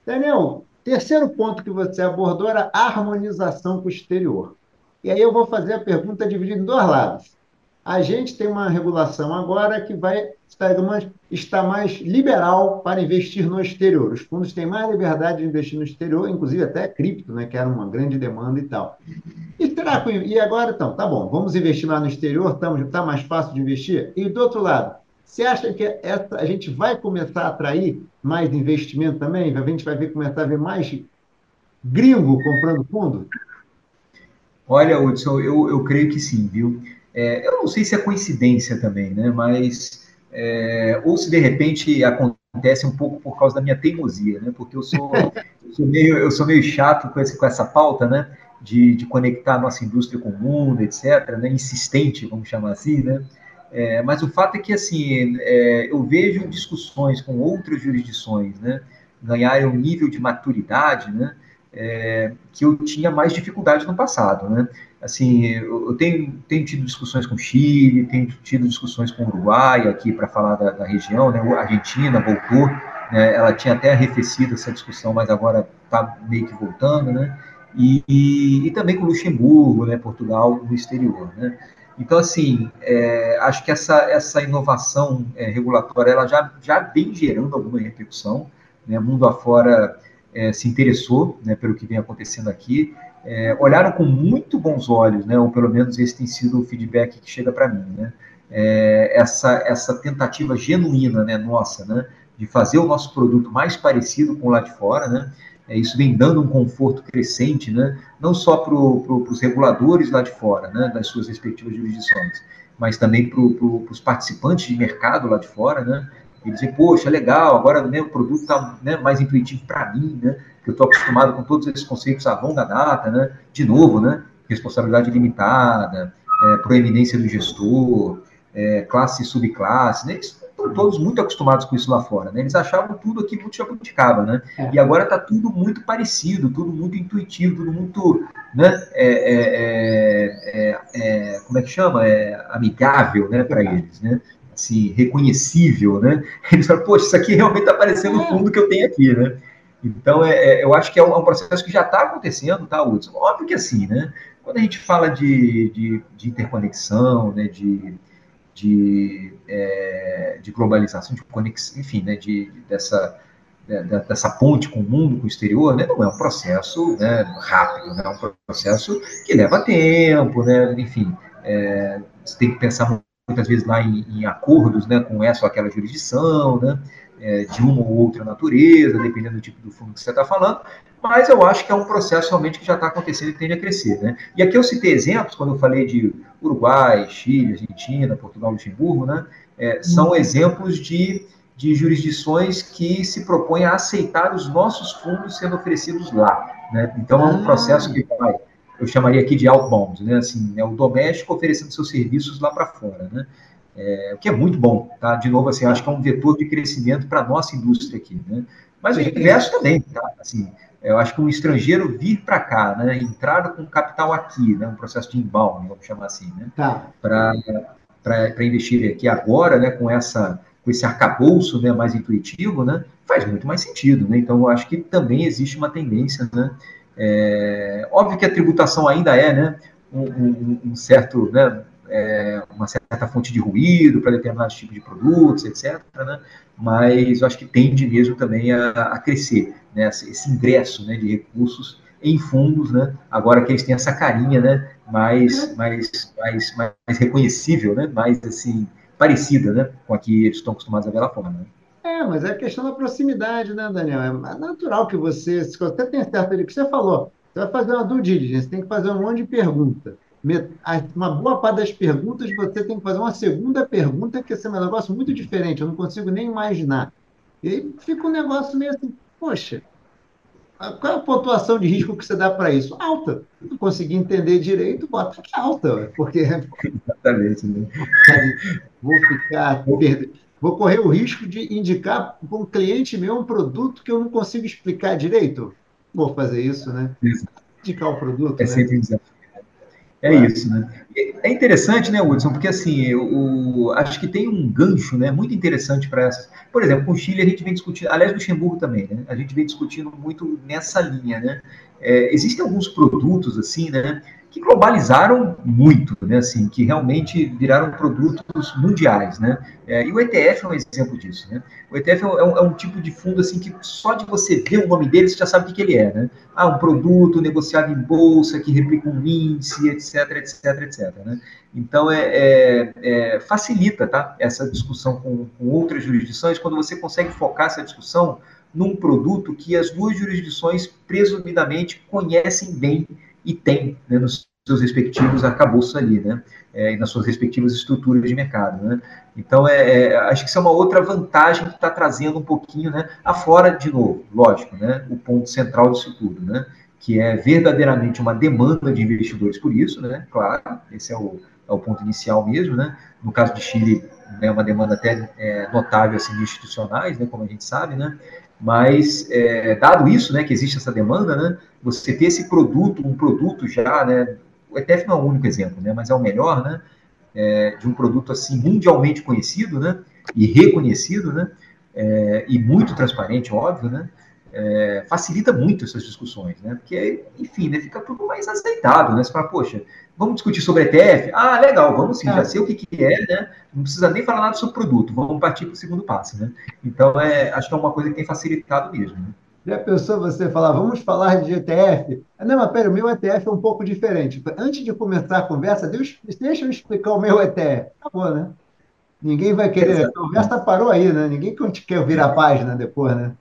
A: Daniel, terceiro ponto que você abordou era a harmonização com o exterior. E aí eu vou fazer a pergunta dividida em dois lados. A gente tem uma regulação agora que vai estar mais liberal para investir no exterior. Os fundos têm mais liberdade de investir no exterior, inclusive até cripto, né, que era uma grande demanda e tal. E, será que, e agora, então, tá bom, vamos investir lá no exterior, está mais fácil de investir? E do outro lado, você acha que essa, a gente vai começar a atrair mais investimento também? A gente vai ver, começar a ver mais gringo comprando fundo?
B: Olha, Hudson, eu, eu creio que sim, viu? É, eu não sei se é coincidência também, né? Mas é, ou se de repente acontece um pouco por causa da minha teimosia, né? Porque eu sou, eu sou meio, eu sou meio chato com, esse, com essa pauta, né? De, de conectar a nossa indústria com o mundo, etc. Né? Insistente, vamos chamar assim, né? É, mas o fato é que assim é, eu vejo discussões com outras jurisdições, né? Ganharem um nível de maturidade, né? É, que eu tinha mais dificuldade no passado, né? assim, eu tenho, tenho tido discussões com o Chile, tenho tido discussões com o Uruguai aqui para falar da, da, região, né? Argentina voltou, né? ela tinha até arrefecido essa discussão, mas agora está meio que voltando, né? E, e, e, também com Luxemburgo, né? Portugal no exterior, né? Então, assim, é, acho que essa, essa inovação é, regulatória ela já, já vem gerando alguma repercussão, né? Mundo afora é, se interessou né, pelo que vem acontecendo aqui é, olharam com muito bons olhos, né, ou pelo menos esse tem sido o feedback que chega para mim, né, é, essa, essa tentativa genuína, né, nossa, né, de fazer o nosso produto mais parecido com o lá de fora, né, é, isso vem dando um conforto crescente, né, não só para pro, os reguladores lá de fora, né, das suas respectivas jurisdições, mas também para os participantes de mercado lá de fora, né, e dizer, poxa, legal, agora né, o produto está né, mais intuitivo para mim, né, que eu estou acostumado com todos esses conceitos à longa data, né? De novo, né? Responsabilidade limitada, é, proeminência do gestor, é, classe e subclasse, né? Eles estão todos muito acostumados com isso lá fora, né? Eles achavam tudo aqui muito jabuticaba, né? É. E agora está tudo muito parecido, tudo muito intuitivo, tudo muito, né? É, é, é, como é que chama? É amigável, né? Para eles, né? Assim, reconhecível, né? Eles falam, poxa, isso aqui realmente está parecendo o fundo que eu tenho aqui, né? Então, é, é, eu acho que é um, é um processo que já está acontecendo, tá, Hudson? Óbvio que assim, né? Quando a gente fala de, de, de interconexão, né, de, de, é, de globalização, de conexão, enfim, né, de, dessa, dessa ponte com o mundo, com o exterior, né, não é um processo né, rápido, né, é um processo que leva tempo, né, enfim, é, você tem que pensar muitas vezes lá em, em acordos né, com essa ou aquela jurisdição, né, é, de uma ou outra natureza, dependendo do tipo do fundo que você está falando, mas eu acho que é um processo realmente que já está acontecendo e tende a crescer. Né? E aqui eu citei exemplos, quando eu falei de Uruguai, Chile, Argentina, Portugal, Luxemburgo, né? É, são uhum. exemplos de, de jurisdições que se propõem a aceitar os nossos fundos sendo oferecidos lá. Né? Então é um ah. processo que vai, eu chamaria aqui de outbound, né? assim, é o doméstico oferecendo seus serviços lá para fora. Né? é, o que é muito bom, tá? De novo, assim, acho que é um vetor de crescimento para a nossa indústria aqui, né? Mas o inverso também, tá? Assim, eu acho que um estrangeiro vir para cá, né, entrar com capital aqui, né, um processo de inbound, vamos chamar assim, né, tá. para investir aqui agora, né, com essa com esse arcabouço, né, mais intuitivo, né, faz muito mais sentido, né, então eu acho que também existe uma tendência, né, é, óbvio que a tributação ainda é, né, um, um, um certo, né, é, uma certa fonte de ruído para determinados tipos de produtos, etc. Né? Mas eu acho que tende mesmo também a, a crescer, né? esse ingresso né, de recursos em fundos, né? agora que eles têm essa carinha né? mais, mais, mais, mais reconhecível, né? mais assim, parecida né? com a que eles estão acostumados a ver lá fora. Né?
A: É, mas é a questão da proximidade, né, Daniel? É natural que você, se você tem certo ali que você falou, você vai fazer uma due diligence, tem que fazer um monte de pergunta. uma boa parte das perguntas você tem que fazer uma segunda pergunta, que é um negócio muito diferente, eu não consigo nem imaginar. E aí fica um negócio meio assim, poxa, qual é a pontuação de risco que você dá para isso? Alta. Não consegui entender direito, bota que alta, porque. Exatamente. Né? Vou ficar. Vou correr o risco de indicar para um cliente meu um produto que eu não consigo explicar direito. Vou fazer isso, né? Indicar o produto.
B: É né? sempre um desafio. É isso, né? É interessante, né, Hudson, porque assim, o, acho que tem um gancho, né, muito interessante para essas. Por exemplo, com o Chile a gente vem discutindo, aliás, Luxemburgo também, né? A gente vem discutindo muito nessa linha, né? É, existem alguns produtos assim, né, que globalizaram muito, né, assim, que realmente viraram produtos mundiais, né, é, e o ETF é um exemplo disso, né, o ETF é um, é um, tipo de fundo, assim, que só de você ver o nome dele, você já sabe o que, que ele é, né, ah, um produto negociado em bolsa, que replica um índice, etc, etc, etc, né, então, é, é, é facilita, tá, essa discussão com, com outras jurisdições, quando você consegue focar essa discussão num produto que as duas jurisdições presumidamente conhecem bem e tem né, nos seus respectivos arcabouços ali, né? É, nas suas respectivas estruturas de mercado, né? Então, é, é acho que isso é uma outra vantagem que está trazendo um pouquinho, né? Afora, de novo, lógico, né? O ponto central disso tudo, né? Que é verdadeiramente uma demanda de investidores por isso, né? Claro, esse é o, é o ponto inicial mesmo, né? No caso de Chile, é uma demanda até é, notável, assim, de institucionais, né? Como a gente sabe, né? Mas, é, dado isso, né, que existe essa demanda, né, você ter esse produto, um produto já, né, o ETF não é o único exemplo, né, mas é o melhor, né, é, de um produto assim mundialmente conhecido, né, e reconhecido, né, é, e muito transparente, óbvio, né, é, facilita muito essas discussões, né? Porque, enfim, né, fica tudo mais aceitado, né? Você fala, poxa, vamos discutir sobre ETF? Ah, legal, vamos sim, já é. sei o que, que é, né? Não precisa nem falar nada sobre o produto, vamos partir para o segundo passo, né? Então, é, acho que é uma coisa que tem facilitado mesmo, né?
A: Já pensou você falar, vamos falar de ETF? Não, mas pera, o meu ETF é um pouco diferente. Antes de começar a conversa, deixa eu explicar o meu ETF. Acabou, né? Ninguém vai querer. A conversa parou aí, né? Ninguém quer virar a página depois, né?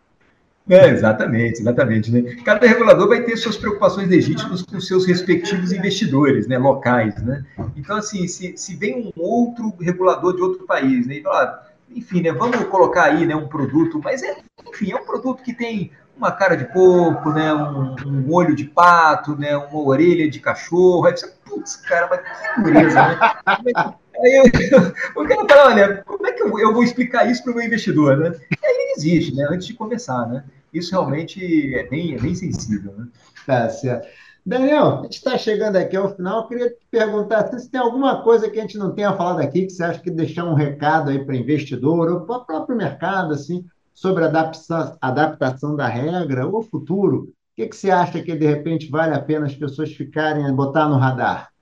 B: É, exatamente, exatamente. Né? Cada regulador vai ter suas preocupações legítimas com seus respectivos investidores né, locais. Né? Então, assim, se, se vem um outro regulador de outro país, né, e fala, enfim, né, vamos colocar aí né, um produto, mas é, enfim, é um produto que tem uma cara de porco, né, um, um olho de pato, né, uma orelha de cachorro. Aí você, putz, cara, mas que dureza, né? Aí eu, o cara fala, olha, como é que eu, vou explicar isso para o meu investidor, né? E aí ele existe, né? Antes de começar, né? Isso realmente é bem, é bem sensível, né?
A: Tá certo. Daniel, a gente está chegando aqui ao final. Eu queria te perguntar se tem alguma coisa que a gente não tenha falado aqui, que você acha que deixar um recado aí para investidor ou para o próprio mercado, assim, sobre a adaptação, adaptação da regra ou futuro. O que, que você acha que, de repente, vale a pena as pessoas ficarem, botar no radar?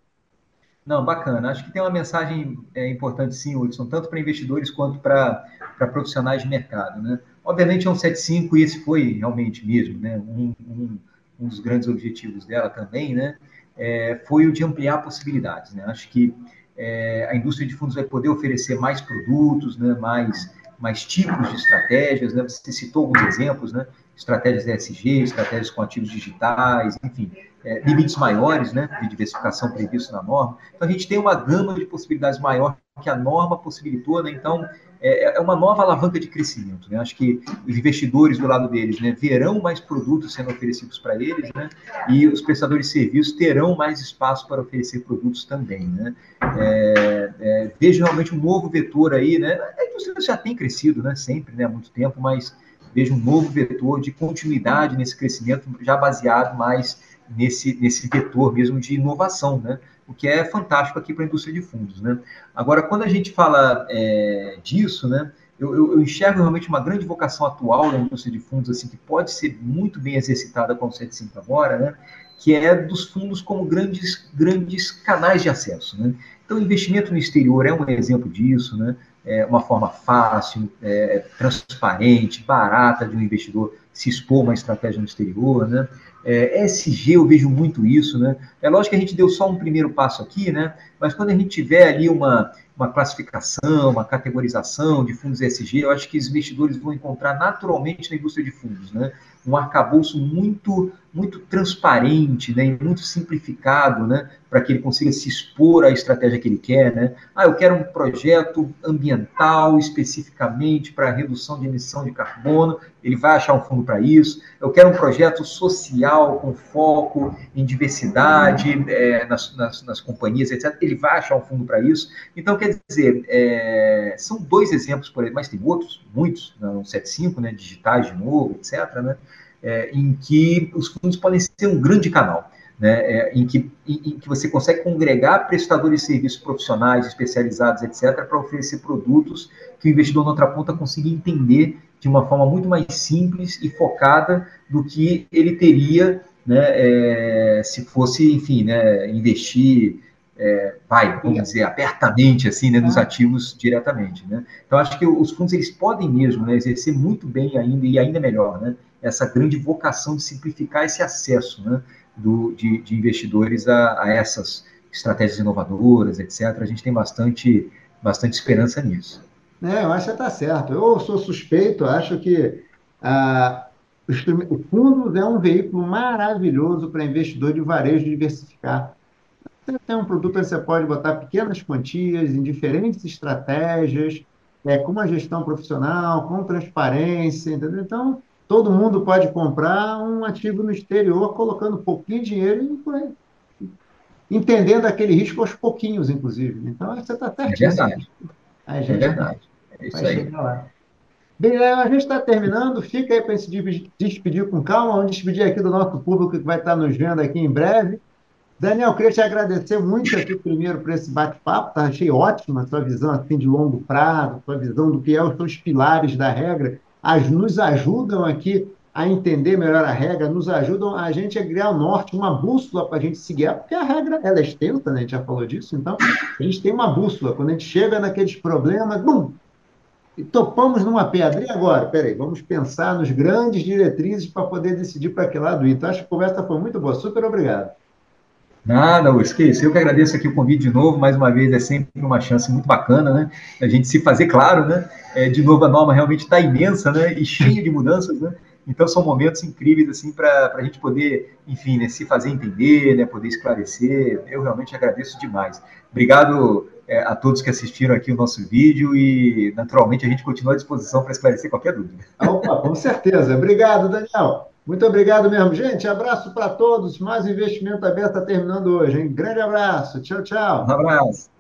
B: Não, bacana. Acho que tem uma mensagem é, importante, sim, Hudson, tanto para investidores quanto para profissionais de mercado. Né? Obviamente é um 75 e esse foi realmente mesmo né? um, um, um dos grandes objetivos dela também, né? É, foi o de ampliar possibilidades. Né? Acho que é, a indústria de fundos vai poder oferecer mais produtos, né? mais, mais tipos de estratégias. Né? Você citou alguns exemplos, né? Estratégias ESG, estratégias com ativos digitais, enfim, é, limites maiores né, de diversificação previsto na norma. Então, a gente tem uma gama de possibilidades maior que a norma possibilitou, né? Então, é, é uma nova alavanca de crescimento. Né? Acho que os investidores do lado deles né, verão mais produtos sendo oferecidos para eles, né? E os prestadores de serviços terão mais espaço para oferecer produtos também, né? É, é, vejo realmente um novo vetor aí, né? A indústria já tem crescido, né? Sempre, né? Há muito tempo, mas vejo um novo vetor de continuidade nesse crescimento, já baseado mais nesse, nesse vetor mesmo de inovação, né? O que é fantástico aqui para a indústria de fundos, né? Agora, quando a gente fala é, disso, né? Eu, eu, eu, enxergo realmente uma grande vocação atual da indústria de fundos, assim, que pode ser muito bem exercitada com o 75 agora, né? Que é dos fundos como grandes, grandes canais de acesso, né? Então, investimento no exterior é um exemplo disso, né? É uma forma fácil, é, transparente, barata de um investidor se expor a uma estratégia no exterior, né? É, SG eu vejo muito isso, né? É lógico que a gente deu só um primeiro passo aqui, né? Mas quando a gente tiver ali uma, uma classificação, uma categorização de fundos ESG, eu acho que os investidores vão encontrar naturalmente na indústria de fundos, né? Um arcabouço muito muito transparente, né, e muito simplificado, né, para que ele consiga se expor à estratégia que ele quer, né? Ah, eu quero um projeto ambiental especificamente para redução de emissão de carbono, ele vai achar um fundo para isso. Eu quero um projeto social com foco em diversidade é, nas, nas, nas, companhias, etc. Ele vai achar um fundo para isso. Então, quer dizer, é, são dois exemplos por aí, mas tem outros, muitos, não 75, né, digitais de novo, etc., né? É, em que os fundos podem ser um grande canal, né, é, em, que, em, em, que você consegue congregar prestadores de serviços profissionais, especializados, etc., para oferecer produtos que o investidor na outra ponta consiga entender de uma forma muito mais simples e focada do que ele teria né, é, se fosse, enfim, né, investir é, vai, vamos dizer, abertamente assim, né, nos ativos diretamente, né? Então acho que os fundos eles podem mesmo, né, exercer muito bem ainda e ainda melhor, né, essa grande vocação de simplificar esse acesso, né, do, de, de investidores a, a, essas estratégias inovadoras, etc. A gente tem bastante, bastante esperança nisso.
A: É, eu acho que está certo. Eu sou suspeito, acho que ah, o fundo é um veículo maravilhoso para investidor de varejo diversificar você tem um produto que você pode botar pequenas quantias em diferentes estratégias, é, com uma gestão profissional, com transparência, entendeu? Então, todo mundo pode comprar um ativo no exterior colocando um pouquinho de dinheiro e entendendo aquele risco aos pouquinhos, inclusive. Então, você está certo.
B: É verdade. A
A: gente é verdade. É isso aí. Lá. Bem, a gente está terminando. Fica aí para se despedir com calma. Vamos despedir aqui do nosso público que vai estar nos vendo aqui em breve. Daniel, queria te agradecer muito aqui primeiro por esse bate-papo, tá? achei ótimo a sua visão assim de longo prazo, sua visão do que é os seus pilares da regra, as nos ajudam aqui a entender melhor a regra, nos ajudam a gente a criar o norte, uma bússola para a gente seguir, porque a regra ela é extensa, né? a gente já falou disso, então a gente tem uma bússola, quando a gente chega naqueles problemas, bum, e topamos numa pedra. E agora? Peraí, vamos pensar nos grandes diretrizes para poder decidir para que lado ir. Então, acho que a conversa foi muito boa. Super obrigado.
B: Nada, isso. Eu que agradeço aqui o convite de novo, mais uma vez, é sempre uma chance muito bacana, né? A gente se fazer claro, né? É, de novo, a norma realmente está imensa, né? E cheia de mudanças, né? Então, são momentos incríveis, assim, para a gente poder, enfim, né, se fazer entender, né? Poder esclarecer. Eu realmente agradeço demais. Obrigado é, a todos que assistiram aqui o nosso vídeo e, naturalmente, a gente continua à disposição para esclarecer qualquer dúvida.
A: Opa, com certeza. Obrigado, Daniel. Muito obrigado mesmo, gente. Abraço para todos. Mais investimento aberto está terminando hoje. Hein? Grande abraço. Tchau, tchau.
B: Um abraço.